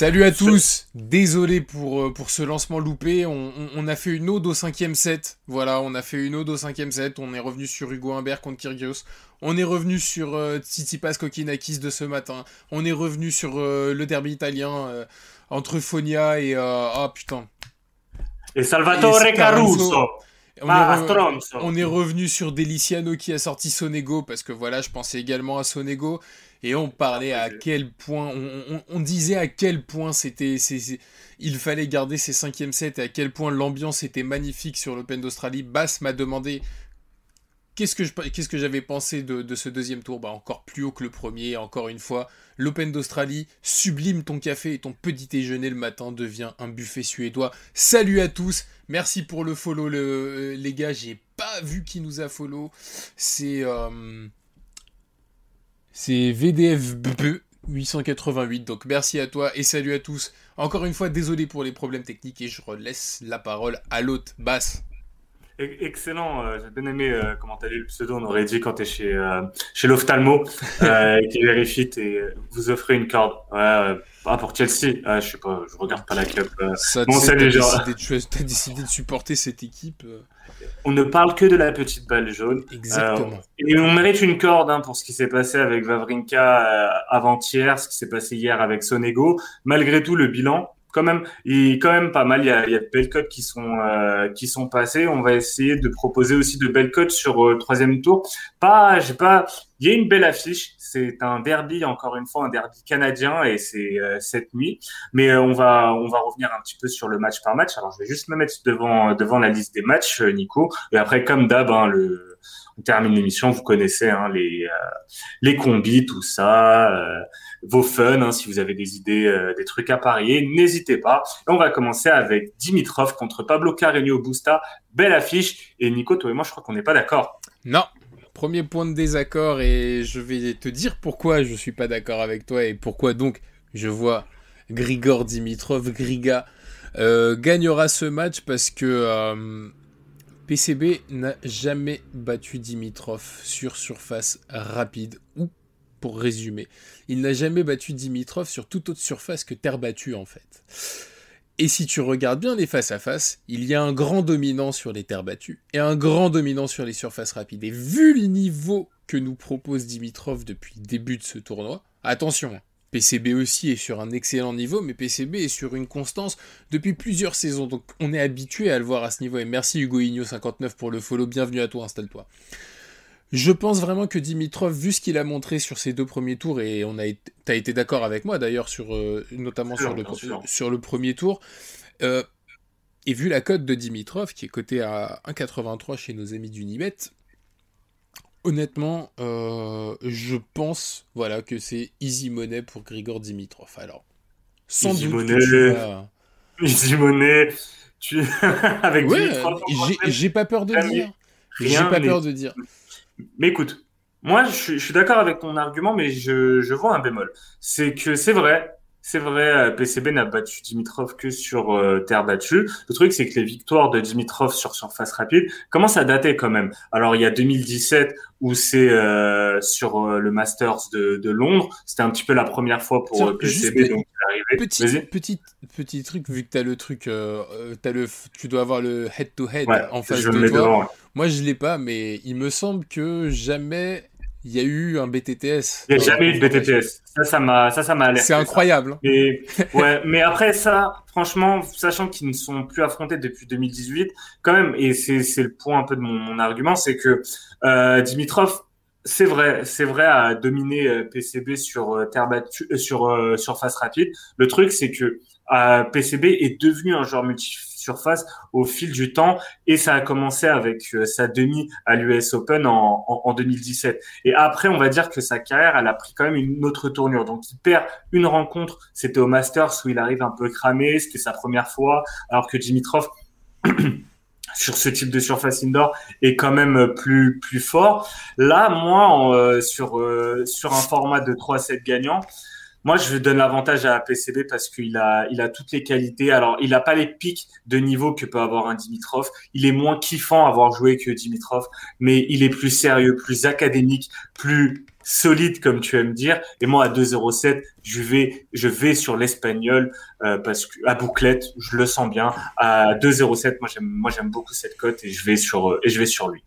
Salut à tous, désolé pour, euh, pour ce lancement loupé, on, on- on a fait une ode au cinquième set, voilà, on a fait une ode au cinquième set, on est revenu sur Hugo Humbert contre Kyrgios, on est revenu sur euh, Tsitsipas Kokinakis de ce matin, on est revenu sur euh, le derby italien euh, entre Fonia et... Ah putain, Et Salvatore Et Caruso. On Ah, est, re- Stronzo. on est revenu sur Deliciano qui a sorti Sonego, parce que voilà, je pensais également à Sonego, et on parlait à quel point, on, on- on disait à quel point c'était, il fallait garder ses cinquièmes sets, et à quel point l'ambiance était magnifique sur l'Open d'Australie. Bass m'a demandé qu'est-ce que, qu'est-ce que j'avais pensé de, de ce deuxième tour, bah encore plus haut que le premier, encore une fois. L'Open d'Australie, sublime ton café et ton petit déjeuner le matin devient un buffet suédois. Salut à tous, merci pour le follow le- euh, les gars, j'ai pas vu qui nous a follow. C'est euh, c'est VDFB 888 donc merci à toi et salut à tous. Encore une fois désolé pour les problèmes techniques et je relaisse la parole à l'hôte basse. Excellent, euh, j'ai bien aimé euh, comment t'as lu le pseudo, on aurait dit quand t'es chez, euh, chez l'ophtalmo et qui vérifie et vous offrez une corde. Ouais, ah, pour Chelsea, ah, je sais pas, je regarde pas la cup. euh. Ça, Bon, t'as décidé, de, décidé de supporter cette équipe. euh, On ne parle que de la petite balle jaune. exactement. Et on mérite une corde hein, pour ce qui s'est passé avec Vavrinka euh, avant-hier, ce qui s'est passé hier avec Sonego. Malgré tout, le bilan, quand même, il quand même pas mal. Il y a, il y a de belles cotes qui sont euh, qui sont passées. On va essayer de proposer aussi de belles cotes sur euh, le troisième tour. Pas, j'ai pas. Il y a une belle affiche. C'est un derby, encore une fois, un derby canadien, et c'est euh, cette nuit. Mais euh, on va on va revenir un petit peu sur le match par match. Alors, je vais juste me mettre devant devant la liste des matchs, euh, Nico. Et après, comme d'hab, hein, le on termine l'émission, vous connaissez hein, les euh, les combis, tout ça, vos fun, hein, si vous avez des idées, euh, des trucs à parier, n'hésitez pas. On va commencer avec Dimitrov contre Pablo Carreño Busta, belle affiche. Et Nico, toi et moi, je crois qu'on n'est pas d'accord. Non. Premier point de désaccord et je vais te dire pourquoi je suis pas d'accord avec toi et pourquoi donc je vois Grigor Dimitrov, Griga euh, gagnera ce match parce que euh, PCB n'a jamais battu Dimitrov sur surface rapide ou pour résumer, il n'a jamais battu Dimitrov sur toute autre surface que terre battue en fait. Et si tu regardes bien les face à face, il y a un grand dominant sur les terres battues et un grand dominant sur les surfaces rapides. Et vu le niveau que nous propose Dimitrov depuis le début de ce tournoi, attention, hein, PCB aussi est sur un excellent niveau, mais PCB est sur une constance depuis plusieurs saisons. Donc on est habitué à le voir à ce niveau. Et merci Hugo Igno 59 pour le follow. Bienvenue à toi, installe-toi. Je pense vraiment que Dimitrov, vu ce qu'il a montré sur ses deux premiers tours, et on a été, t'as été d'accord avec moi d'ailleurs sur euh, notamment sur le, sur premier tour, euh, et vu la cote de Dimitrov qui est cotée à 1,83 chez nos amis d'Unibet, honnêtement, euh, je pense voilà que c'est easy money pour Grigor Dimitrov. Alors, sans Easy doute money. que tu vas- Easy Money, tu... avec Ouais, Dimitrov, j'ai- pas peur de dire. J'ai pas peur de dire. Mais écoute, moi, je, suis- d'accord avec ton argument, mais je vois un bémol. C'est que c'est vrai, c'est vrai, euh, PCB n'a battu Dimitrov que sur euh, terre battue. Le truc, c'est que les victoires de Dimitrov sur surface rapide commencent à dater quand même? Alors, il y a 2017 où c'est euh, sur euh, le Masters de, de Londres. C'était un petit peu la première fois pour Tiens, euh, PCB, donc arrivé. Petit, petit, petit truc, vu que t'as le truc, t'as le, tu dois avoir le head-to-head Ouais, en face de toi. devant. ouais. Moi, je l'ai pas, mais il me semble que jamais il y a eu un BTTS. Il n'y a jamais eu de. BTTS. Ça, ça m'a, ça, ça m'a alerté. C'est incroyable. hein. Mais, ouais, mais après ça, franchement, sachant qu'ils ne sont plus affrontés depuis 2018, quand même, et c'est c'est le point un peu de mon, mon argument, c'est que euh, Dimitrov, c'est vrai, c'est vrai à dominer euh, PCB sur euh, terre battue, euh, sur euh, surface rapide. Le truc, c'est que euh, PCB est devenu un joueur multi-surface au fil du temps, et ça a commencé avec euh, sa demi à l'US Open en, en, en 2017. Et après, on va dire que sa carrière, elle a pris quand même une autre tournure. Donc, il perd une rencontre. C'était au Masters où il arrive un peu cramé. C'était sa première fois. Alors que Dimitrov, sur ce type de surface indoor, est quand même plus, plus fort. Là, moi, euh, sur, euh, sur un format de 3-7 gagnants, moi, je donne l'avantage à PCB parce qu'il a, il a toutes les qualités. Alors, il n'a pas les pics de niveau que peut avoir un Dimitrov. Il est moins kiffant à avoir joué que Dimitrov, mais il est plus sérieux, plus académique, plus solide comme tu aimes dire. Et moi à 2,07, je vais, je vais sur l'espagnol euh, parce que à bouclette, je le sens bien. À 2,07, moi j'aime, moi j'aime beaucoup cette cote et je vais sur et je vais sur lui.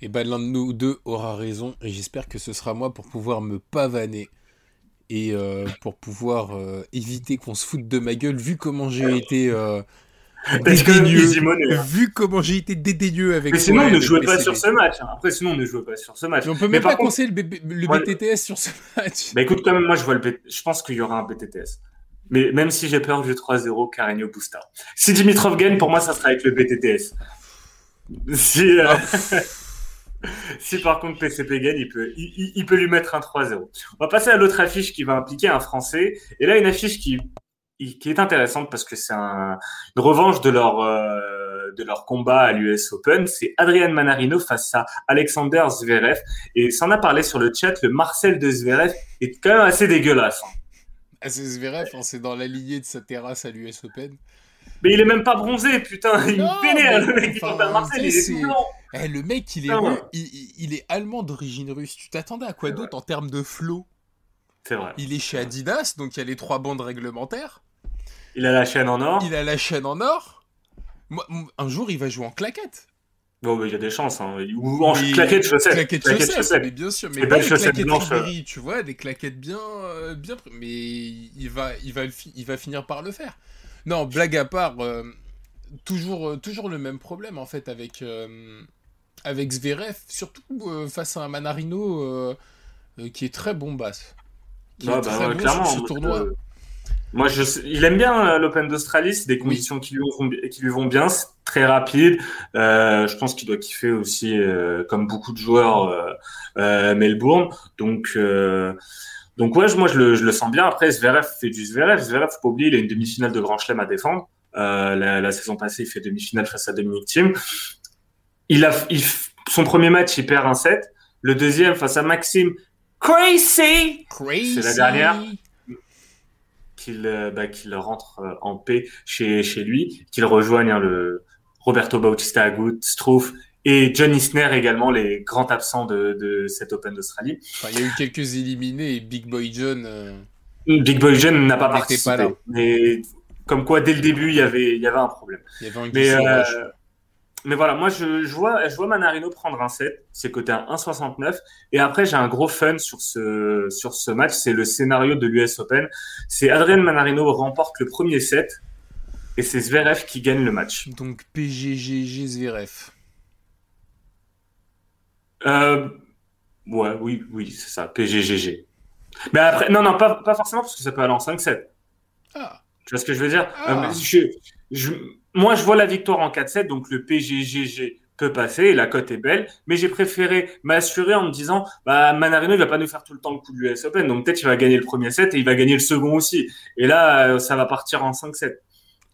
Et ben l'un de nous deux aura raison et j'espère que ce sera moi pour pouvoir me pavaner et euh, pour pouvoir euh, éviter qu'on se foute de ma gueule vu comment j'ai été euh, dédaigneux, vu comment j'ai été dédaigneux avec mais sinon on ne jouait pas sur ce match hein. après sinon on ne jouait pas sur ce match. Mais on peut même pas conseiller le, BTTS sur ce match. Bah écoute quand même moi je vois le je pense qu'il y aura un BTTS mais même si j'ai peur du 3-0 Carigno Busta si Dimitrov gagne pour moi ça sera avec le BTTS si ah, si par contre PCP gagne, il peut, il, peut lui mettre un 3-0. On va passer à l'autre affiche qui va impliquer un Français. Et là, une affiche qui, qui est intéressante parce que c'est un, une revanche de leur, euh, de leur combat à l'US Open. C'est Adrian Manarino face à Alexander Zverev. Et s'en a parlé sur le chat, le Marcel de Zverev est quand même assez dégueulasse. Hein. Ah, c'est Zverev, hein, c'est dans la lignée de sa terrasse à l'US Open. Mais il est même pas bronzé, putain. Il me le mec. Enfin, Marcel, il est blanc. Eh, le mec, il est, il, est allemand d'origine russe. Tu t'attendais à quoi d'autre en termes de flow? C'est vrai. Il est chez Adidas, donc il y a les trois bandes réglementaires. Il a la chaîne en or. Il a la chaîne en or. un jour, il va jouer en claquette. Bon, il y a des chances. Hein. Ou en claquette chaussettes. Claquettes chaussettes, mais bien sûr. Mais pas des claquettes blanches. tu vois, des claquettes bien, euh, bien. Mais il va, il va, il va finir par le faire. Non, blague à part, euh, toujours, euh, toujours le même problème en fait avec avec Zverev, surtout euh, face à un Manarino euh, euh, qui est très bon basse. Qui est bah très bon clairement, sur ce tournoi. Moi, je, il aime bien l'Open d'Australie, c'est des conditions qui, lui vont, qui lui vont bien, c'est très rapide. je pense qu'il doit kiffer aussi, comme beaucoup de joueurs, Melbourne. Donc, donc ouais, moi je le, je le, sens bien. Après, Zverev fait du Zverev. Zverev, faut pas oublier, il a une demi-finale de Grand Chelem à défendre. La, la, saison passée, il fait demi-finale face à Dominic Thiem. Il a, son premier match, il perd un set. Le deuxième, face à Maxime, crazy, crazy. c'est la dernière, qu'il euh, bah, qu'il rentre euh, en paix chez, chez lui, qu'il rejoigne hein, le Roberto Bautista Agut, Struff et John Isner également, les grands absents de, de cet Open d'Australie. il y a eu quelques éliminés et Big Boy John. Euh, Big Boy John n'a pas participé. mais comme quoi, dès le début, il y avait, il y avait un problème. Il y avait un mais, mais voilà, moi, je, je, vois, je vois Manarino prendre un set. C'est côté à 1,69. Et après, j'ai un gros fun sur ce, sur ce match. C'est le scénario de l'US Open. C'est Adrien Manarino remporte le premier set. Et c'est Zverev qui gagne le match. Donc PGGG Zverev. Euh, ouais, oui, oui, c'est ça. PGGG. Mais après, non, non, pas, pas forcément parce que ça peut aller en 5-7. Ah. Tu vois ce que je veux dire? Ah. euh, je, je, moi, je vois la victoire en 4-7, donc le PGGG peut passer et la cote est belle, mais j'ai préféré m'assurer en me disant, bah, Manarino, il va pas nous faire tout le temps le coup du US Open, donc peut-être il va gagner le premier set et il va gagner le second aussi. Et là, euh, ça va partir en 5-7.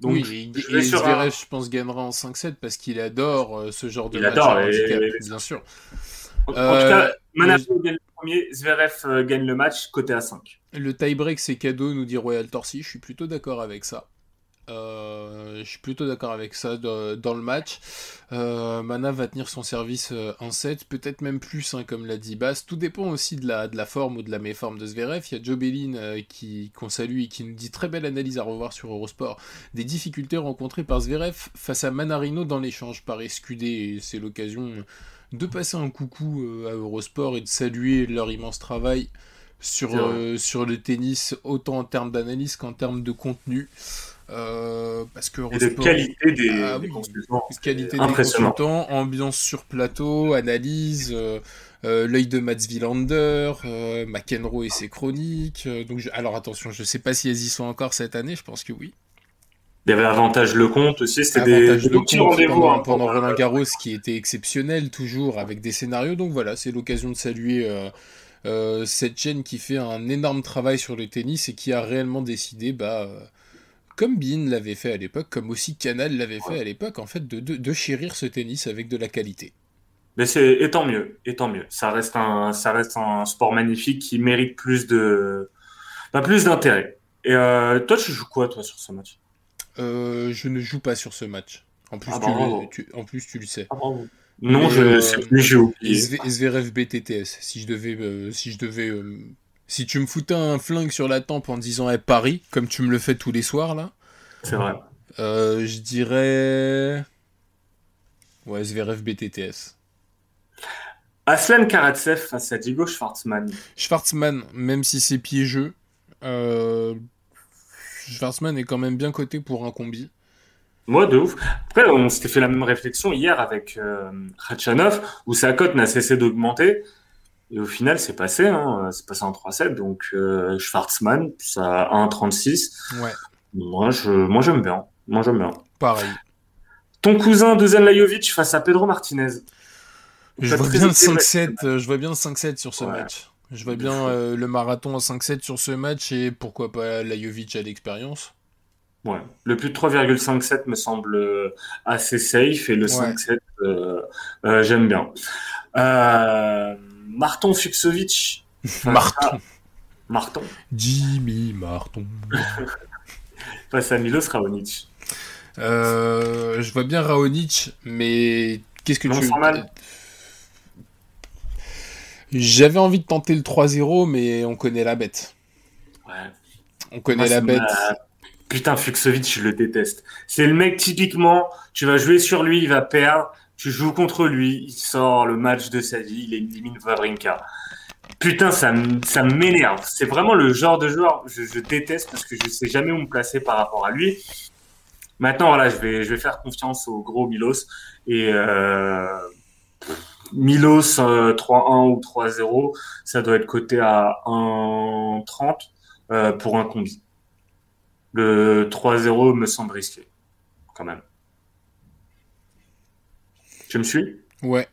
Donc, oui, je, et Zverev, je pense, gagnera en 5-7 parce qu'il adore euh, ce genre de il match. Adore, bien sûr. En, tout cas, euh, gagne le premier, Zverev gagne le match, côté à 5. Le tie-break, c'est cadeau, nous dit Royal Torsi. Je suis plutôt d'accord avec ça. Euh, je suis plutôt d'accord avec ça dans le match. Euh, Mana va tenir son service euh, en 7, peut-être même plus, hein, comme l'a dit Bass. Tout dépend aussi de la, de la forme ou de la méforme de Zverev. Il y a Joe Bellin qui, qu'on salue et qui nous dit très belle analyse à revoir sur Eurosport des difficultés rencontrées par Zverev face à Manarino dans l'échange par SQD. c'est l'occasion de passer un coucou à Eurosport et de saluer leur immense travail sur, sur le tennis, autant en termes d'analyse qu'en termes de contenu. Euh, parce que et de qualité des, ah consultants. Qualité des consultants, ambiance sur plateau, analyse, euh, euh, l'œil de Mats Wilander, McEnroe et ses chroniques. donc, alors attention, je sais pas si elles y sont encore cette année, je pense que oui. Il y avait Avantage le compte aussi, c'était des, des petits rendez-vous. Pendant, hein, pendant Roland Garros qui était exceptionnel, toujours avec des scénarios. Donc voilà, c'est l'occasion de saluer cette chaîne qui fait un énorme travail sur le tennis et qui a réellement décidé bah, comme Bean l'avait fait à l'époque, comme aussi Canal l'avait fait à l'époque, en fait, de, de, chérir ce tennis avec de la qualité. Mais c'est et tant mieux, et tant mieux. Ça reste un, ça reste un sport magnifique qui mérite plus de, bah, plus d'intérêt. Et euh, toi, tu joues quoi toi sur ce match? Euh, Je ne joue pas sur ce match. En plus, ah, tu, le, en plus tu le sais. Ah, Non, je ne sais plus, j'ai oublié. SVRF BTTS. Si je devais, si je devais, si tu me foutais un flingue sur la tempe en disant hey, Paris, comme tu me le fais tous les soirs là. C'est vrai. je dirais. Ouais, SVRF BTTS. Aslan Karatsev face à Diego Schwartzman. Schwartzman, même si c'est piégeux, euh, Schwartzman est quand même bien coté pour un combi. Moi, de ouf. Après, on s'était fait la même réflexion hier avec euh, où sa cote n'a cessé d'augmenter. Et au final, c'est passé. Hein, c'est passé en 3-7. Donc, euh, Schwartzman, ça a 1,36. Ouais. Moi, je, moi, j'aime bien. Moi, j'aime bien. Pareil. Ton cousin Dusan Lajovic face à Pedro Martinez. Je vois, bien le 5-7, euh, je vois bien 5-7 sur ce match. Je vois bien euh, le marathon en 5-7 sur ce match et pourquoi pas Lajovic à l'expérience. Ouais, le plus de 3,57 me semble euh, assez safe et le 5-7, j'aime bien. Marton Fuxovic. Marton. Marton. Jimmy Marton. face à Milos Raonic. je vois bien Raonic, mais qu'est-ce que tu veux j'avais envie de tenter le 3-0, mais on connaît la bête. Ouais. On connaît la bête. Putain, Fuxovic, je le déteste. C'est le mec typiquement, tu vas jouer sur lui, il va perdre. Tu joues contre lui, il sort le match de sa vie, il élimine Vavrinka. Putain, ça, ça m'énerve. C'est vraiment le genre de joueur je, je déteste parce que je sais jamais où me placer par rapport à lui. Maintenant, voilà, je vais, je vais faire confiance au gros Milos et euh, Milos 3-1 euh, ou 3-0, ça doit être coté à 1,30 euh, pour un combi. Le 3-0 me semble risqué, quand même. Tu me suis? Ouais.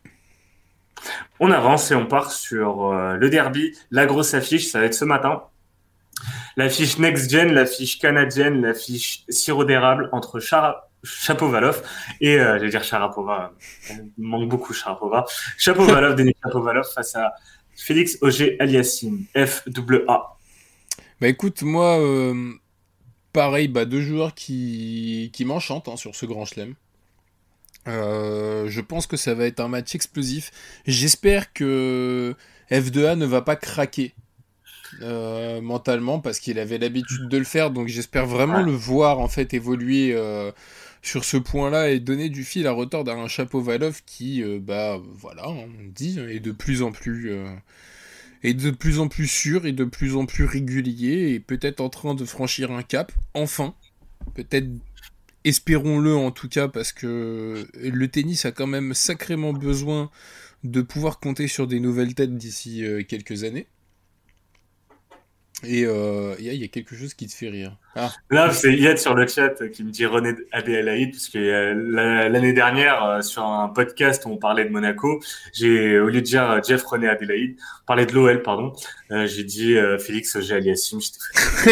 On avance et on part sur euh, le derby. La grosse affiche, ça va être ce matin. L'affiche next-gen, l'affiche canadienne, l'affiche sirop d'érable entre Char Chapovalov et euh, j'allais dire Sharapova, il manque beaucoup Sharapova. Chapovalov, Denis Chapovalov face à Félix Auger Aliassime, FAA. Bah écoute, moi, euh, pareil, bah, deux joueurs qui, qui m'enchantent hein, sur ce grand chelem. Euh, je pense que ça va être un match explosif. J'espère que F2A ne va pas craquer euh, mentalement parce qu'il avait l'habitude de le faire. Donc j'espère vraiment le voir en fait évoluer sur ce point-là et donner du fil à retordre à un chapeau Valov qui, euh, bah voilà, on dit, est de plus en plus, euh, est de plus en plus sûr et de plus en plus régulier et peut-être en train de franchir un cap, enfin, peut-être espérons-le en tout cas parce que le tennis a quand même sacrément besoin de pouvoir compter sur des nouvelles têtes d'ici euh, quelques années. Et euh, il y, a quelque chose qui te fait rire. Ah. Là, c'est Yad sur le chat qui me dit René Adélaïde, parce que euh, l'année dernière, euh, sur un podcast où on parlait de Monaco, j'ai, au lieu de dire Jeff René Adélaïde, on parlait de l'OL, pardon, j'ai dit Félix Géaliassim.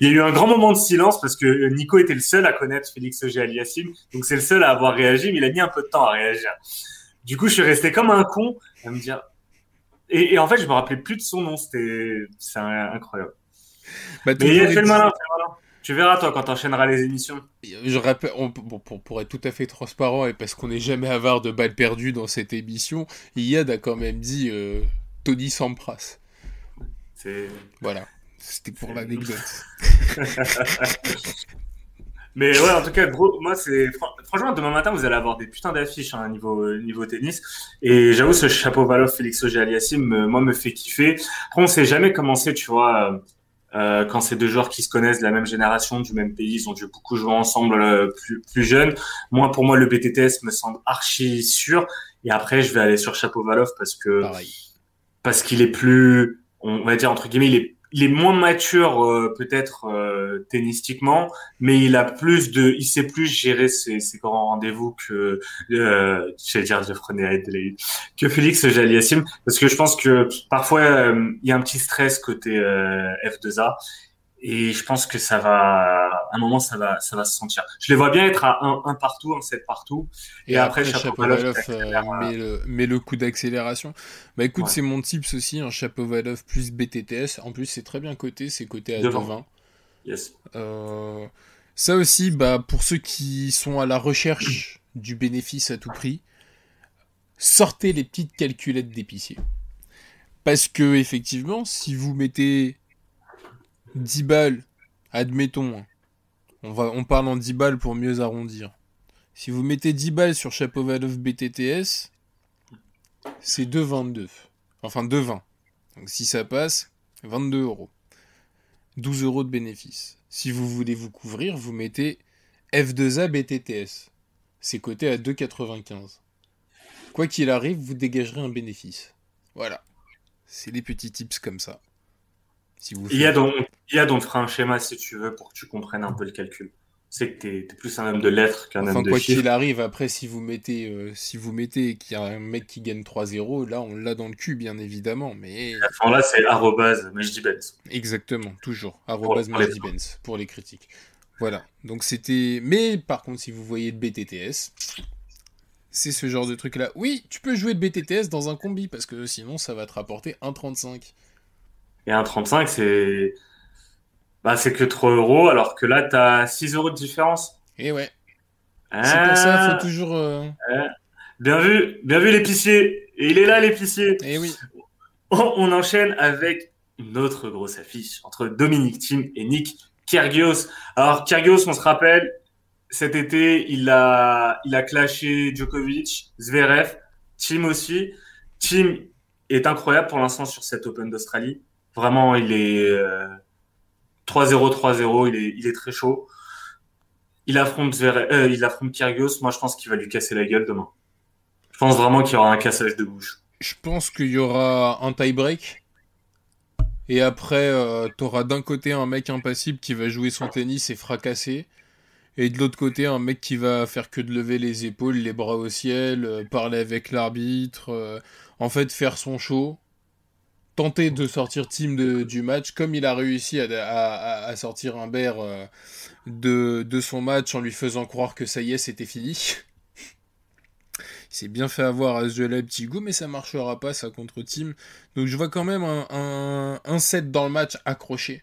Il y a eu un grand moment de silence parce que Nico était le seul à connaître Félix Géaliassim, donc c'est le seul à avoir réagi, mais il a mis un peu de temps à réagir. Du coup, je suis resté comme un con à me dire et, en fait, je me rappelais plus de son nom. C'était, c'est incroyable. Bah, Mais il fait le malin, Tu verras, toi, quand tu enchaîneras les émissions. Je rappelle, pour, être tout à fait transparent et parce qu'on n'est jamais avare de balles perdues dans cette émission, Yad a quand même dit euh, Tony Sampras. Voilà, c'était pour l'anecdote. Mais ouais, en tout cas, gros, moi, c'est franchement demain matin, vous allez avoir des putains d'affiches hein, niveau euh, niveau tennis. Et j'avoue, ce chapeau Valov, Félix Auger Aliassim, moi, me fait kiffer. Après, on sait jamais commencé, tu vois. Euh, euh, quand c'est deux joueurs qui se connaissent de la même génération, du même pays, ils ont dû beaucoup jouer ensemble euh, plus, plus jeunes. Moi, pour moi, le BTTS me semble archi sûr. Et après, je vais aller sur Chapeau-Valov parce que parce qu'il est plus, on va dire entre guillemets, il est il est moins mature euh, peut-être euh, tennistiquement, mais il a plus de, il sait plus gérer ses, ses grands rendez-vous que, euh, j'allais dire que Félix Jaliassim, parce que je pense que parfois euh, il y a un petit stress côté F2A et je pense que ça va, à un moment, ça va, ça va se sentir. Je les vois bien être à un, partout, un set partout. Et, après, Chapeau-Valov euh, met, le, met le coup d'accélération. Bah écoute, c'est mon tips aussi, un Chapeau-Valov plus BTTS. En plus, c'est très bien coté, c'est coté à 2,20. Yes. Euh, ça aussi, bah, pour ceux qui sont à la recherche du bénéfice à tout prix, sortez les petites calculettes d'épicier. Parce que, effectivement, si vous mettez 10 balles, admettons, hein, on, va, on parle en 10 balles pour mieux arrondir. Si vous mettez 10 balles sur Chapovalov BTTS, c'est 2,22. Enfin 2,20. Donc si ça passe, 22 euros. 12 euros de bénéfice. Si vous voulez vous couvrir, vous mettez F2A BTTS. C'est coté à 2,95. Quoi qu'il arrive, vous dégagerez un bénéfice. Voilà. C'est des petits tips comme ça. Si vous il, y a donc, il y a donc un schéma si tu veux pour que tu comprennes un peu le calcul. C'est que tu es, plus un homme de lettres qu'un homme de quoi qu'il arrive, après, si vous mettez, euh, si vous mettez qu'il y a un mec qui gagne 3-0, là, on l'a dans le cul, bien évidemment. Mais... Enfin, là, c'est arrobase Benz. Exactement, toujours. Arrobase Benz pour les critiques. Voilà. Donc c'était. Mais par contre, si vous voyez le BTTS, c'est ce genre de truc là. Oui, tu peux jouer de BTTS dans un combi parce que sinon ça va te rapporter 1,35. Et 1,35 c'est. Bah, c'est que 3 euros alors que là t'as 6 euros de différence. Et ouais. C'est pour ça, faut ah. toujours. Euh, bien vu, bien vu l'épicier. Et il est là l'épicier. Et oui. On, enchaîne avec une autre grosse affiche entre Dominique Thiem et Nick Kyrgios. Alors Kyrgios, on se rappelle, cet été, il a, il a clashé Djokovic, Zverev, Tim aussi. Tim est incroyable pour l'instant sur cet Open d'Australie. Vraiment, il est 3-0, euh, 3-0, il est, il est très chaud. Il affronte, euh, il affronte Kyrgios. Moi, je pense qu'il va lui casser la gueule demain. Je pense vraiment qu'il y aura un cassage de bouche. Je pense qu'il y aura un tie-break. Et après, euh, tu auras d'un côté un mec impassible qui va jouer son tennis et fracasser. Et de l'autre côté, un mec qui va faire que de lever les épaules, les bras au ciel, euh, parler avec l'arbitre, euh, en fait faire son show, tenter de sortir de, du match, comme il a réussi à, à, sortir un euh, de, de son match en lui faisant croire que ça y est, c'était fini. il s'est bien fait avoir à ce jeu-là, petit goût, mais ça marchera pas, ça, contre team. Donc je vois quand même un, un, un set dans le match accroché.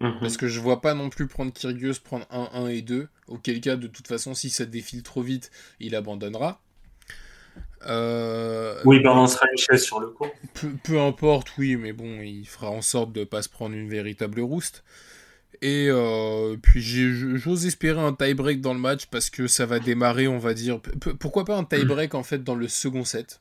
Mhm. Parce que je vois pas non plus prendre Kyrgios, prendre 1, 1 et 2. Auquel cas, de toute façon, si ça défile trop vite, il abandonnera. Euh... Oui, il balancera une chaise sur le coup. Peu, importe, oui, mais bon, il fera en sorte de pas se prendre une véritable rouste. Et euh, puis j'ose espérer un tie-break dans le match parce que ça va démarrer, on va dire. pourquoi pas un tie-break en fait dans le second set?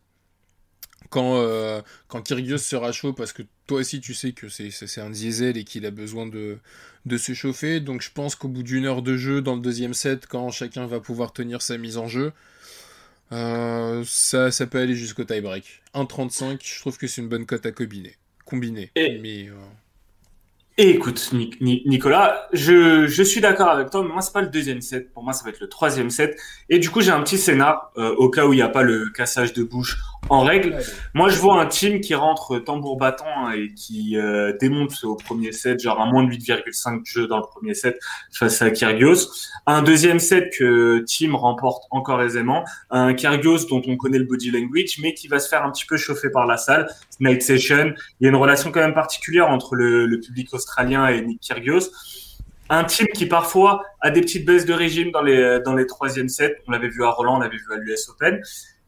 Quand, euh, quand Kyrgios sera chaud, parce que toi aussi tu sais que c'est un diesel et qu'il a besoin de, de se chauffer. Donc je pense qu'au bout d'une heure de jeu dans le deuxième set, quand chacun va pouvoir tenir sa mise en jeu, euh, ça, ça peut aller jusqu'au tie-break. 1.35, je trouve que c'est une bonne cote à combiner. combiner. Mais, euh, et écoute, Nicolas, je, je suis d'accord avec toi, mais moi, c'est pas le deuxième set. Pour moi, ça va être le troisième set. Et du coup, j'ai un petit scénar, euh, au cas où il n'y a pas le cassage de bouche en règle. Moi, je vois un team qui rentre tambour battant et qui euh, démonte au premier set, genre un moins de 8,5 de jeu dans le premier set face à Kyrgios. Un deuxième set que Team remporte encore aisément. Un Kyrgios dont on connaît le body language, mais qui va se faire un petit peu chauffer par la salle. Night session. Il y a une relation quand même particulière entre le, le public australien et Nick Kyrgios un team qui parfois a des petites baisses de régime dans les dans les troisièmes sets. On l'avait vu à Roland, on l'avait vu à l'US Open.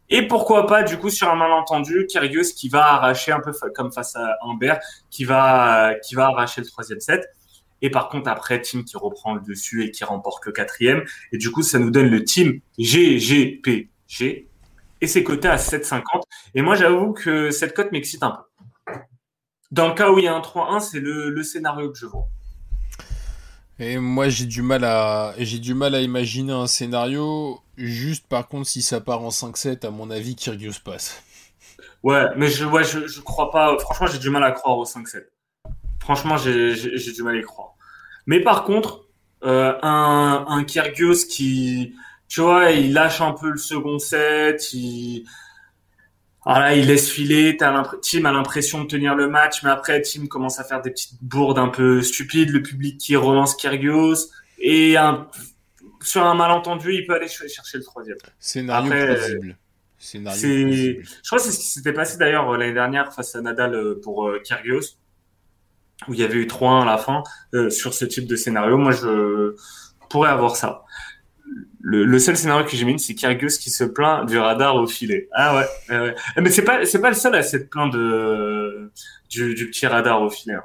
Et pourquoi pas, du coup, sur un malentendu, Kyrgios qui va arracher un peu comme face à Humbert, qui va, arracher le troisième set. Et par contre, après, team qui reprend le dessus et qui remporte le quatrième. Et du coup, ça nous donne le team GGPG. Et c'est coté à 7,50. Et moi, j'avoue que cette cote m'excite un peu. Dans le cas où il y a un 3-1, c'est le, le scénario que je vois. Et moi, j'ai du mal à imaginer un scénario. Juste, par contre, si ça part en 5-7, à mon avis, Kyrgios passe. Ouais, mais je, ouais, je, je crois pas. Franchement, j'ai du mal à croire au 5-7. Franchement, j'ai, du mal à y croire. Mais par contre, euh, un, un Kyrgios qui, tu vois, il lâche un peu le second set, il, voilà, il laisse filer, Tim a l'impression de tenir le match, mais après Tim commence à faire des petites bourdes un peu stupides, le public qui relance Kyrgios, et sur un malentendu, il peut aller chercher le troisième. Scénario plausible. Scénario Je crois que c'est ce qui s'était passé d'ailleurs l'année dernière face à Nadal euh, pour euh, Kyrgios, où il y avait eu 3-1 à la fin euh, sur ce type de scénario. Moi, je pourrais avoir ça. le, seul scénario que j'ai mis, c'est Kyrgios qui se plaint du radar au filet. Ah ouais, ouais. mais c'est pas c'est pas le seul à s'être plaint de du, du, petit radar au filet. Hein.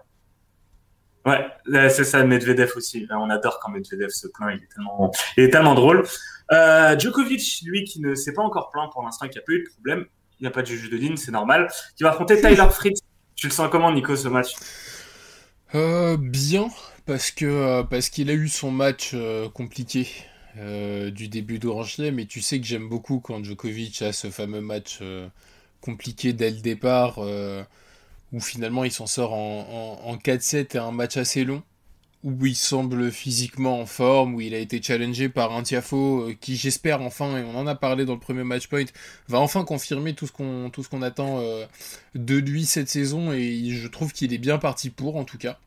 Ouais, c'est ça, Medvedev aussi. on adore quand Medvedev se plaint, il est tellement, il est tellement drôle. Euh, Djokovic, lui, qui ne s'est pas encore plaint pour l'instant, qui a pas eu de problème, il n'y a pas de juge de ligne, c'est normal, qui va affronter Tyler Fritz. Tu le sens comment, Nico, ce match? Euh, Bien, parce que euh, parce qu'il a eu son match euh, compliqué du début d'Orange mais tu sais que j'aime beaucoup quand Djokovic a ce fameux match compliqué dès le départ où finalement il s'en sort en, 4-7 et un match assez long, où il semble physiquement en forme, où il a été challengé par un Tiafo euh, qui j'espère enfin, et on en a parlé dans le premier match point, va enfin confirmer tout ce qu'on tout ce qu'on attend euh, de lui cette saison, et je trouve qu'il est bien parti pour en tout cas.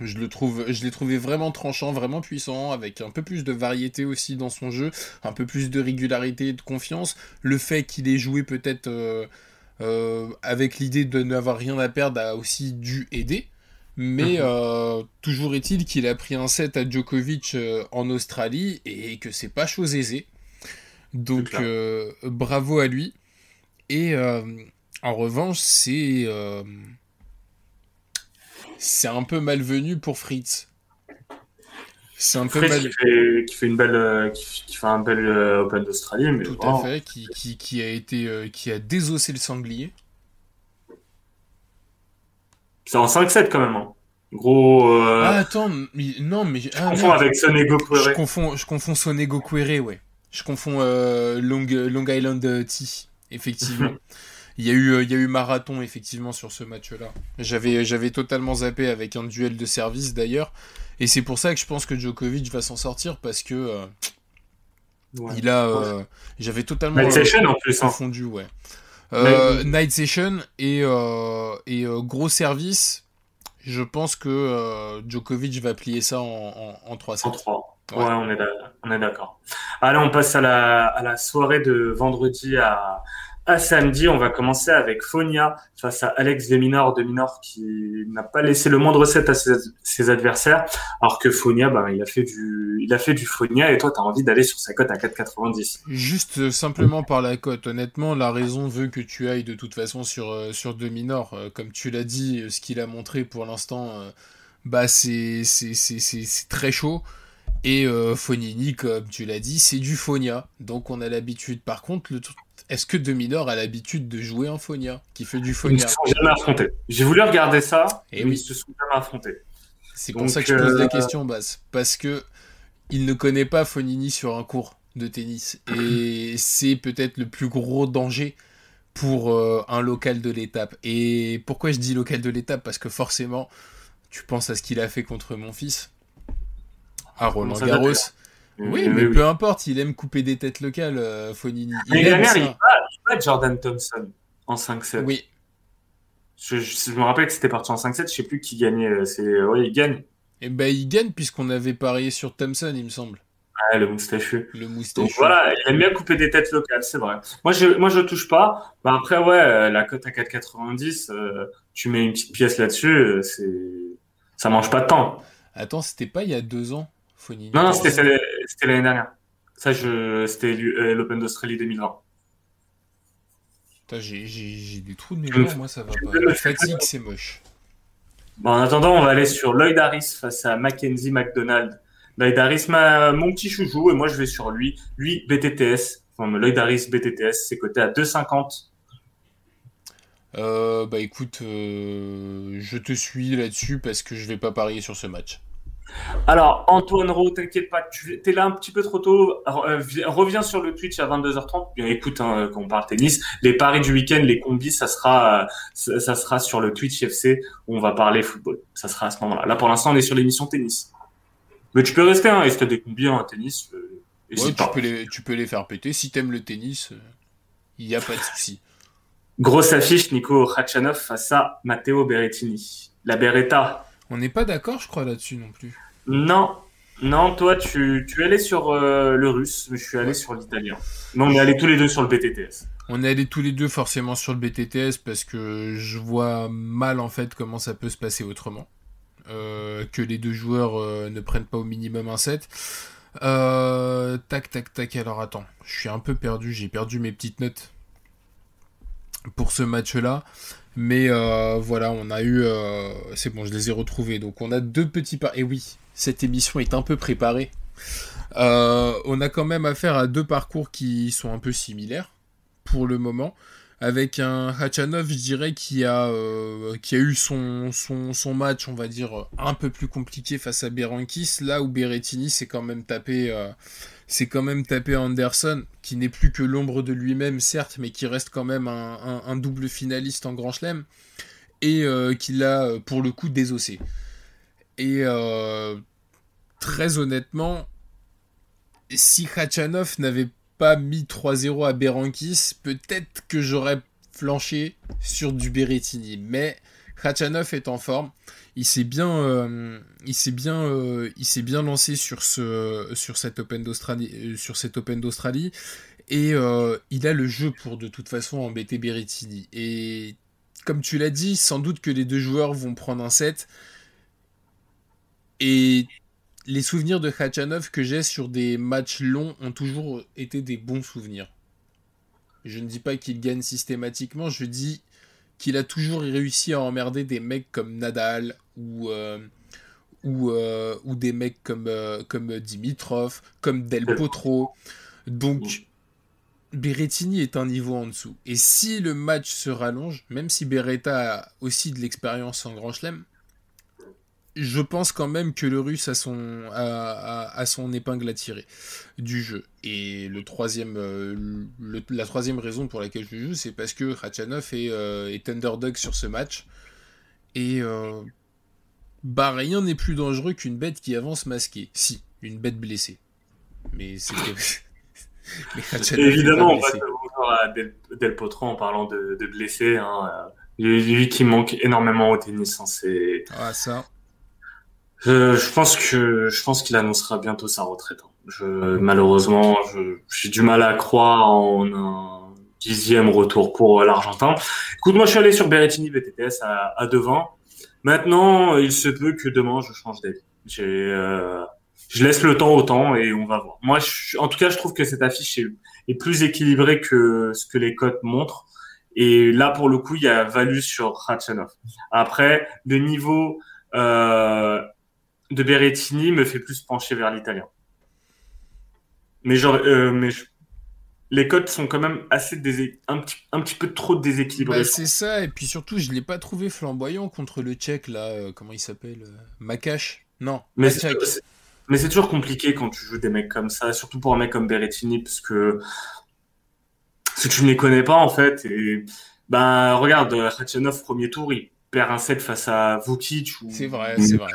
Je le trouve, je l'ai trouvé vraiment tranchant, vraiment puissant, avec un peu plus de variété aussi dans son jeu, un peu plus de régularité et de confiance. Le fait qu'il ait joué peut-être euh, euh, avec l'idée de n'avoir rien à perdre, a aussi dû aider. Mais mhm. euh, toujours est-il qu'il a pris un set à Djokovic euh, en Australie et que c'est pas chose aisée. Donc bravo à lui. Et en revanche, c'est c'est un peu malvenu pour Fritz. C'est un peu mal... qui, fait, qui fait une belle, euh, qui, fait un bel euh, Open d'Australie, mais tout à fait, qui, qui, a été, euh, qui a désossé le sanglier. C'est en 5-7 quand même. Hein. Gros. Ah attends, non mais je ah, confonds avec Sonego Je confonds, je confonds ouais. Je confonds Long, Long Island T, effectivement. il y, a eu, il y a eu marathon effectivement sur ce match-là. J'avais, j'avais totalement zappé avec un duel de service d'ailleurs. Et c'est pour ça que je pense que Djokovic va s'en sortir parce que euh, il a. Euh, j'avais totalement Night Session en plus, hein. confondu, ouais. Euh, Night Session et, et gros service. Je pense que Djokovic va plier ça en, en, 3 En 3. Ouais, on est d'accord. Allez, on passe à la, à la soirée de vendredi à, à samedi, on va commencer avec Fonia face à Alex Deminor, Deminor qui n'a pas laissé le moindre set à ses, adversaires, alors que Fonia, ben, il a fait du, il a fait du Fonia et toi, tu as envie d'aller sur sa cote à 4,90. Juste euh, simplement par la cote. Honnêtement, la raison veut que tu ailles de toute façon sur, euh, sur Deminor. Euh, comme tu l'as dit, ce qu'il a montré pour l'instant, bah, c'est, c'est, c'est, très chaud. Et Fonini, comme tu l'as dit, c'est du Fonia. Donc on a l'habitude. Par contre, le, est-ce que Dominor a l'habitude de jouer en Fonia Qui fait du Fonia Ils ne se sont jamais affrontés. J'ai voulu regarder ça, et eh oui. ils se sont jamais affrontés. C'est pour ça que je pose la euh, question, Basse. Parce que il ne connaît pas Fonini sur un cours de tennis. Et c'est peut-être le plus gros danger pour euh, un local de l'étape. Et pourquoi je dis local de l'étape? Parce que forcément, tu penses à ce qu'il a fait contre mon fils, à Roland Garros. Oui, mais, peu importe, il aime couper des têtes locales, euh, Fonini. Il dernière, il bat, Jordan Thompson en 5-7. Oui. Je, me rappelle que c'était parti en 5-7, je sais plus qui gagnait. Euh, c'est... Oui, il gagne. Et eh ben il gagne puisqu'on avait parié sur Thompson, il me semble. Ah, le moustachu. Le moustachu. Donc voilà, il aime bien couper des têtes locales, c'est vrai. Moi, je, moi, je touche pas. Bah, après, ouais, euh, la cote à 4,90, tu mets une petite pièce là-dessus, c'est, ça mange pas de temps. Attends, c'était pas il y a deux ans non, non, c'était l'année dernière. Ça, c'était euh, l'Open d'Australie 2020. J'ai des trous de mémoire, moi ça va pas. La fatigue, c'est moche. Bon, en attendant, on va aller sur Lloyd Harris face à Mackenzie McDonald. Lloyd Harris, ma, mon petit chouchou, et moi je vais sur lui. Lui, BTTS. Enfin, Lloyd Harris, BTTS, c'est coté à 2,50. Euh, bah écoute, euh, je te suis là-dessus parce que je vais pas parier sur ce match. Alors, Antoine Rowe, t'inquiète pas, tu es là un petit peu trop tôt. Euh, reviens sur le Twitch à 22h30. Bien, écoute, hein, quand on parle tennis, les paris du week-end, les combis, ça sera, ça, sera sur le Twitch FC où on va parler football. Ça sera à ce moment-là. Là, pour l'instant, on est sur l'émission tennis. Mais tu peux rester, hein, et si t'as des combis en tennis, euh, tu, peux les, tu peux les faire péter. Si t'aimes le tennis, il euh, n'y a pas de souci. Grosse affiche, Nico Khachanov face à Matteo Berrettini. La Beretta, on n'est pas d'accord, je crois, là-dessus non plus. Non, non, toi, tu, tu es allé sur euh, le russe, mais je suis allé sur l'italien. Non, on est allés tous les deux sur le BTTS. On est allés tous les deux forcément sur le BTTS parce que je vois mal en fait comment ça peut se passer autrement. Euh, que les deux joueurs euh, ne prennent pas au minimum un set. Tac, tac, tac. Alors attends, je suis un peu perdu. J'ai perdu mes petites notes pour ce match-là. Mais euh, voilà, on a eu. Euh, c'est bon, je les ai retrouvés. Donc on a deux petits pas. Et oui, cette émission est un peu préparée. on a quand même affaire à deux parcours qui sont un peu similaires pour le moment avec un Hachanov, je dirais, qui a, euh, qui a eu son, son, match, on va dire, un peu plus compliqué face à Berankis, là où Berrettini s'est quand même tapé, euh, quand même tapé Anderson, qui n'est plus que l'ombre de lui-même, certes, mais qui reste quand même un, double finaliste en Grand Chelem, et euh, qui l'a, pour le coup, désossé. Et très honnêtement, si Hachanov n'avait pas mis 3-0 à Berankis, peut-être que j'aurais flanché sur du. Mais Khachanov est en forme. Il s'est bien, euh, euh, lancé sur ce, sur cet Open d'Australie, euh, Open d'Australie, et il a le jeu pour de toute façon embêter Berrettini. Et comme tu l'as dit, sans doute que les deux joueurs vont prendre un set. Et les souvenirs de Khachanov que j'ai sur des matchs longs ont toujours été des bons souvenirs. Je ne dis pas qu'il gagne systématiquement, je dis qu'il a toujours réussi à emmerder des mecs comme Nadal ou, euh, ou, euh, ou, des mecs comme, euh, comme Dimitrov, comme Del Potro. Donc, Berrettini est un niveau en dessous. Et si le match se rallonge, même si Beretta a aussi de l'expérience en Grand Chelem, je pense quand même que le russe a son, a, son épingle à tirer du jeu. Et le troisième, euh, la troisième raison pour laquelle je joue, c'est parce que Khachanov est, euh, est, underdog sur ce match. Et euh, bah rien n'est plus dangereux qu'une bête qui avance masquée. Si, une bête blessée. Mais c'est Évidemment, on va encore à Del, Potro en parlant de, de blessé. Hein. Lui qui manque énormément au tennis. Hein, c'est... Ah, ça. Je, pense que je pense qu'il annoncera bientôt sa retraite. Hein. Je, malheureusement, j'ai du mal à croire en un dixième retour pour l'Argentin. Écoute, moi, je suis allé sur Berrettini BTTS à, à devant. Maintenant, il se peut que demain, je change d'avis. J'ai, euh, je laisse le temps au temps et on va voir. Moi, je, en tout cas, je trouve que cette affiche est, plus équilibrée que ce que les cotes montrent. Et là, pour le coup, il y a valu sur Ratchanov. Après, le niveau euh, de Berrettini me fait plus pencher vers l'italien. Mais, genre, euh, mais les codes sont quand même assez un, petit, un petit peu trop déséquilibrés. Bah, c'est ça, et puis surtout, je ne l'ai pas trouvé flamboyant contre le tchèque, là, euh, comment il s'appelle euh, Makash? Non, mais c'est toujours compliqué quand tu joues des mecs comme ça, surtout pour un mec comme Berrettini, parce que, parce tu ne les connais pas, en fait. Et ben, regarde, Khachanov, premier tour, il perd un set face à Vukic. C'est vrai, c'est vrai.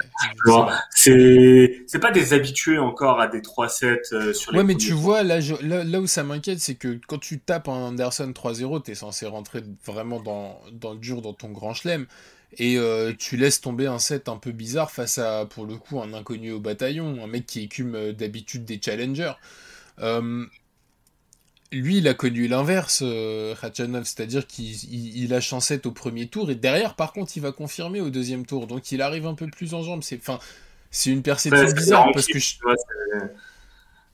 C'est c'est pas des habitués encore à des 3 sets euh, sur les Ouais, mais tu vois, là, là, où ça m'inquiète, c'est que quand tu tapes un Anderson 3-0, t'es censé rentrer vraiment dans, dans le dur dans ton grand chelem. Et euh, tu laisses tomber un set un peu bizarre face à, pour le coup, un inconnu au bataillon, un mec qui écume euh, d'habitude des challengers. Euh, lui, il a connu l'inverse, euh, c'est-à-dire qu'il en 7 au premier tour, et derrière, par contre, il va confirmer au deuxième tour. Donc il arrive un peu plus en jambes. C'est, c'est une perception bizarre parce que.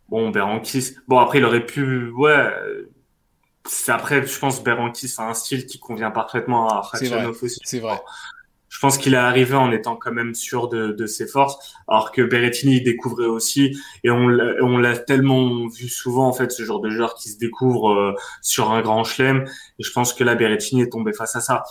bon, Berankis. Bon, après, il aurait pu. Ouais. C'est après, je pense, Berankis a un style qui convient parfaitement à Khachanov aussi. C'est vrai je pense qu'il est arrivé en étant quand même sûr de, de ses forces, alors que Berrettini découvrait aussi, et on, l'a tellement vu souvent en fait ce genre de joueur qui se découvre euh, sur un grand chelem, et je pense que là Berrettini est tombé face à ça.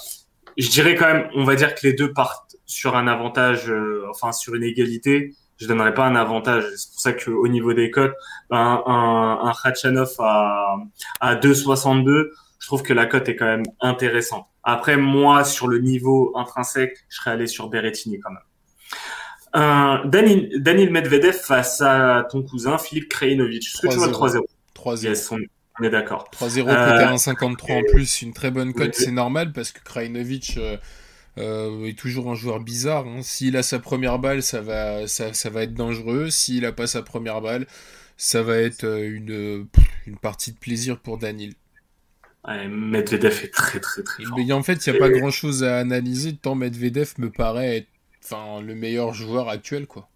Je dirais quand même, on va dire que les deux partent sur un avantage, euh, enfin sur une égalité. Je donnerais pas un avantage. C'est pour ça qu'au niveau des cotes, un, un, un Khachanov à, à 2,62, je trouve que la cote est quand même intéressante. Après, moi, sur le niveau intrinsèque, je serais allé sur Berrettini quand même. Euh, Daniel, Medvedev face à ton cousin Philippe Krajinovic. Est-ce que tu vois 3-0 3-0. on, est d'accord. 3-0 côté 1,53 en plus, une très bonne cote, c'est normal parce que Krajinovic euh, euh, est toujours un joueur bizarre. Hein. S'il a sa première balle, ça va, ça, ça va être dangereux. S'il a pas sa première balle, ça va être euh, une, une partie de plaisir pour Daniel. Medvedev est très très très fort. Mais en fait, il n'y a pas grand chose à analyser tant Medvedev me paraît être enfin, le meilleur joueur actuel. quoi.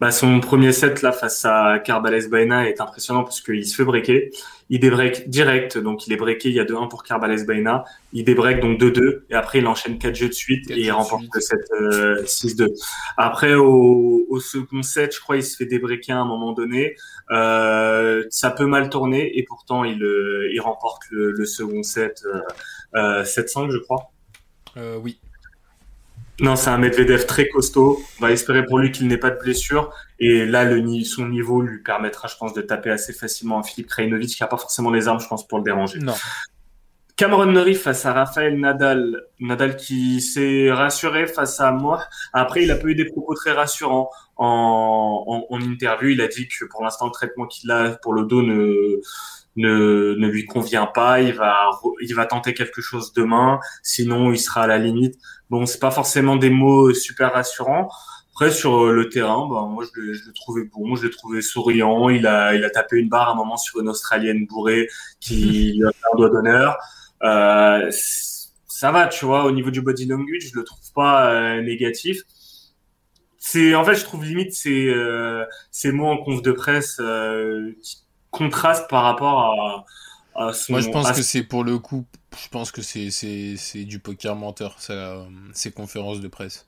Bah, son premier set là face à Carbales Baena est impressionnant parce qu'il se fait breaker. Il débreak direct, donc il est breaké. Il y a 2-1 pour Carbales Baena. Il débreak donc 2-2 et après il enchaîne 4 jeux de suite et il remporte le set 6-2. Euh, après au, au, second set, je crois il se fait débreaker à un moment donné. Euh, ça peut mal tourner et pourtant il, euh, il remporte le, le second set euh, 7-5 je crois. oui. Non, c'est un Medvedev très costaud. On va espérer pour lui qu'il n'ait pas de blessure. Et là, le, son niveau lui permettra, je pense, de taper assez facilement un Philippe Krajinovic qui n'a pas forcément les armes, je pense, pour le déranger. Non. Cameron Norrie face à Raphaël Nadal. Nadal qui s'est rassuré face à moi. Après, il a pas eu des propos très rassurants en, interview. Il a dit que pour l'instant, le traitement qu'il a pour le dos ne, ne, ne lui convient pas. Il va, il va tenter quelque chose demain. Sinon, il sera à la limite. Bon, c'est pas forcément des mots super rassurants. Après, sur euh, le terrain, ben, moi, je l'ai, je trouvais bon, je l'ai trouvé souriant. Il a, il a tapé une barre à un moment sur une Australienne bourrée qui lui a fait un doigt d'honneur. Euh, ça va, tu vois, au niveau du body language, je le trouve pas euh, négatif. C'est, en fait, je trouve limite ces, euh, ces mots en conf de presse qui contrastent par rapport à, à son, Moi, je pense que c'est pour le coup je pense que c'est du poker menteur, ça, ces conférences de presse.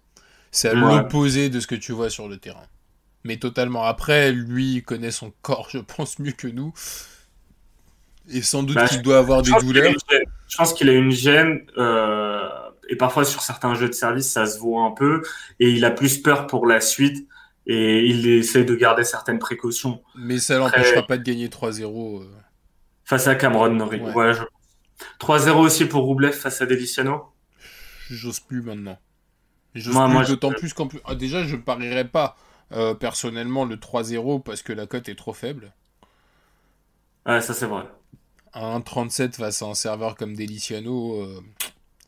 C'est à l'opposé de ce que tu vois sur le terrain. Mais totalement. Après, lui, il connaît son corps, je pense, mieux que nous. Et sans doute bah, qu'il doit avoir des douleurs. Je pense qu'il a une gêne. Euh, et parfois, sur certains jeux de service, ça se voit un peu. Et il a plus peur pour la suite. Et il essaie de garder certaines précautions. Mais ça l'empêchera pas de gagner 3-0. Euh. Face à Cameron Norrie. Ouais. 3-0 aussi pour Roublev face à Deliciano J'ose plus maintenant. J'ose plus, d'autant plus qu'en plus. Ah, déjà, je parierais pas euh, personnellement le 3-0 parce que la cote est trop faible. Ouais, ça c'est vrai. Un 1-37 face à un serveur comme Deliciano, euh,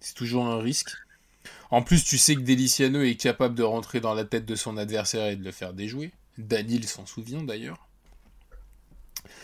c'est toujours un risque. En plus, tu sais que Deliciano est capable de rentrer dans la tête de son adversaire et de le faire déjouer. Daniel s'en souvient d'ailleurs.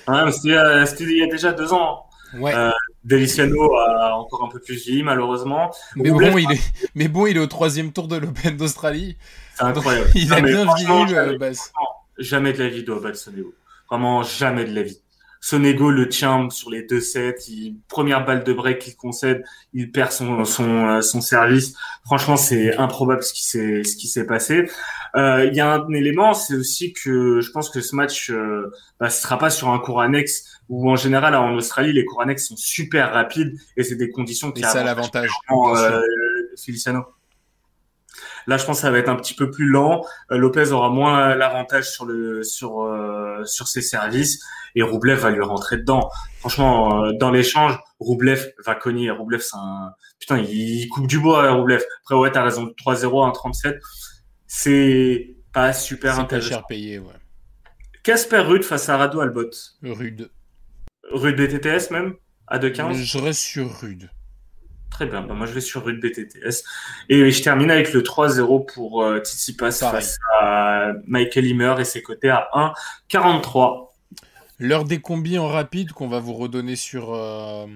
Ouais, c'était il y a déjà deux ans. Ouais. Euh, Deliciano a encore un peu plus vieilli, malheureusement. Mais bon, il est... mais bon, il est au troisième tour de l'Open d'Australie. C'est incroyable. il a bien vieilli, basse. Jamais de la vie de Sonego. Vraiment, jamais de la vie. Sonego le tient sur les deux sets. Il... Première balle de break qu'il concède, il perd son, son, euh, son service. Franchement, c'est improbable ce qui s'est ce qui s'est passé. Euh, il y a un élément, c'est aussi que je pense que ce match, euh, bah, ce sera pas sur un cours annexe où en général en Australie les cours annexes sont super rapides et c'est des conditions qui. Et ça l'avantage. Euh, Feliciano. Là, je pense que ça va être un petit peu plus lent. Euh, Lopez aura moins l'avantage sur le sur euh, sur ses services et Roublev va lui rentrer dedans. Franchement, euh, dans l'échange, Roublev va cogner. Roublev, c'est un putain, il coupe du bois. Roublev. Après, ouais, t'as raison. 3-0 1-37, c'est pas super intéressant. Pas cher payé, ouais. Casper Rude face à Rado Albot. Rude. Rude BTTS même? À 2-15 Je reste sur Rude. Très bien, bah, moi je vais sur Rude BTTS. Et je termine avec le 3-0 pour euh, Tsitsipas face à Michael Himmer et ses côtés à 1-43. L'heure des combis en rapide qu'on va vous redonner sur, euh,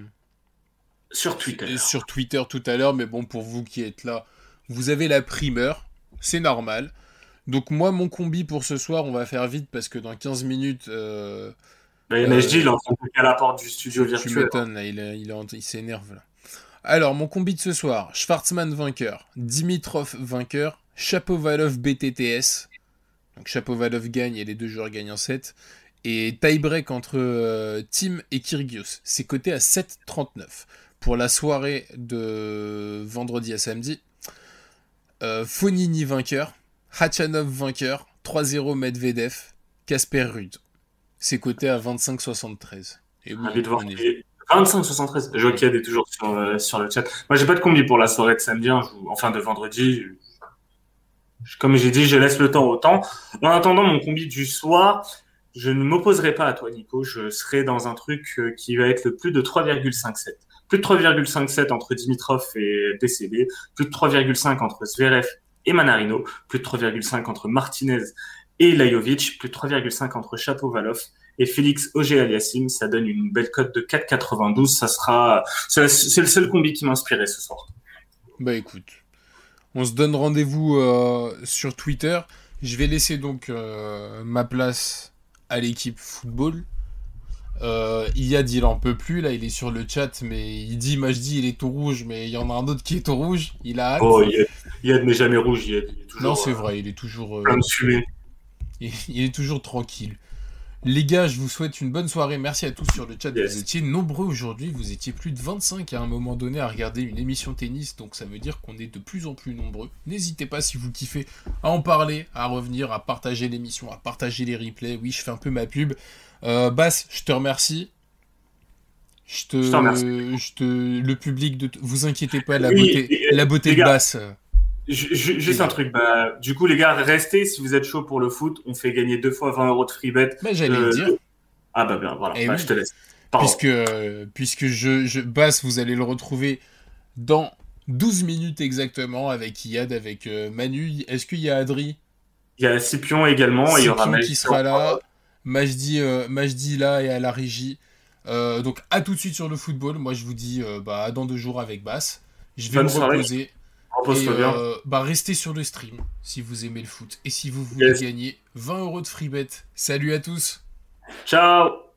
sur Twitter. Sur Twitter tout à l'heure, mais bon, pour vous qui êtes là, vous avez la primeur, c'est normal. Donc moi, mon combi pour ce soir, on va faire vite parce que dans 15 minutes, euh, bah, il est en train de à la porte du studio virtuel. Tu m'étonnes, là, il, il, il s'énerve. là. Alors, mon combi de ce soir Schwarzman vainqueur, Dimitrov vainqueur, Chapovalov BTTS. Donc Chapovalov gagne et les deux joueurs gagnent en 7. Et tie-break entre euh, Tim et Kyrgios. C'est coté à 7,39 pour la soirée de vendredi à samedi. Euh, Fonini vainqueur, Hachanov vainqueur, 3-0 Medvedev, Casper Rude c'est coté à 25,73. Et bon, 25,73. Je vois qu'il est toujours sur, euh, sur, le chat. Moi, j'ai pas de combi pour la soirée de samedi, hein, enfin de vendredi. Comme j'ai dit, je laisse le temps au temps. En attendant mon combi du soir, je ne m'opposerai pas à toi, Nico. Je serai dans un truc euh, qui va être le plus de 3,57. Plus de 3,57 entre Dimitrov et PCB, plus de 3,5 entre Zverev et Manarino, plus de 3,5 entre Martinez et Lajovic, plus de 3,5 entre Chapovalov et Félix Auger-Aliassime. Ça donne une belle cote de 4,92. Ça sera, c'est le seul combi qui m'a inspiré ce soir. Bah écoute, on se donne rendez-vous euh, sur Twitter. Je vais laisser donc euh, ma place à l'équipe football. Euh, Iyad, il en peut plus, là, il est sur le chat, mais il dit, Majdi, il est tout rouge, mais il y en a un autre qui est tout rouge, il a hâte. Oh, Iyad, n'est jamais rouge, Iyad. Il est toujours, non, c'est vrai, il est toujours... Euh, il, il, est toujours tranquille. Les gars, je vous souhaite une bonne soirée. Merci à tous sur le chat. Vous étiez nombreux aujourd'hui. Vous étiez plus de 25 à un moment donné à regarder une émission tennis. Donc ça veut dire qu'on est de plus en plus nombreux. N'hésitez pas si vous kiffez à en parler, à revenir, à partager l'émission, à partager les replays. Oui, je fais un peu ma pub. Euh, Bass, je te remercie. Je te, je te, le public de, vous inquiétez pas, la beauté, la beauté de Bass. Juste un truc, bah, du coup, les gars, restez si vous êtes chaud pour le foot. On fait gagner deux fois 20 euros de free bet. Mais j'allais le euh, dire. Ah, bah bien, voilà, eh bah, je te laisse. Puisque, puisque je, je, Bass, vous allez le retrouver dans 12 minutes exactement avec Iyad, avec euh, Manu. Est-ce qu'il y a Adri? Il y a Scipion également. Scipion il y aura qui sera là. Majdi, euh, Majdi là et à la régie. donc, à tout de suite sur le football. Moi, je vous dis bah, à dans deux jours avec Bass. Je vais me reposer. Et, euh, bah, restez sur le stream si vous aimez le foot et si vous voulez gagner 20 euros de free bet. Salut à tous. Ciao.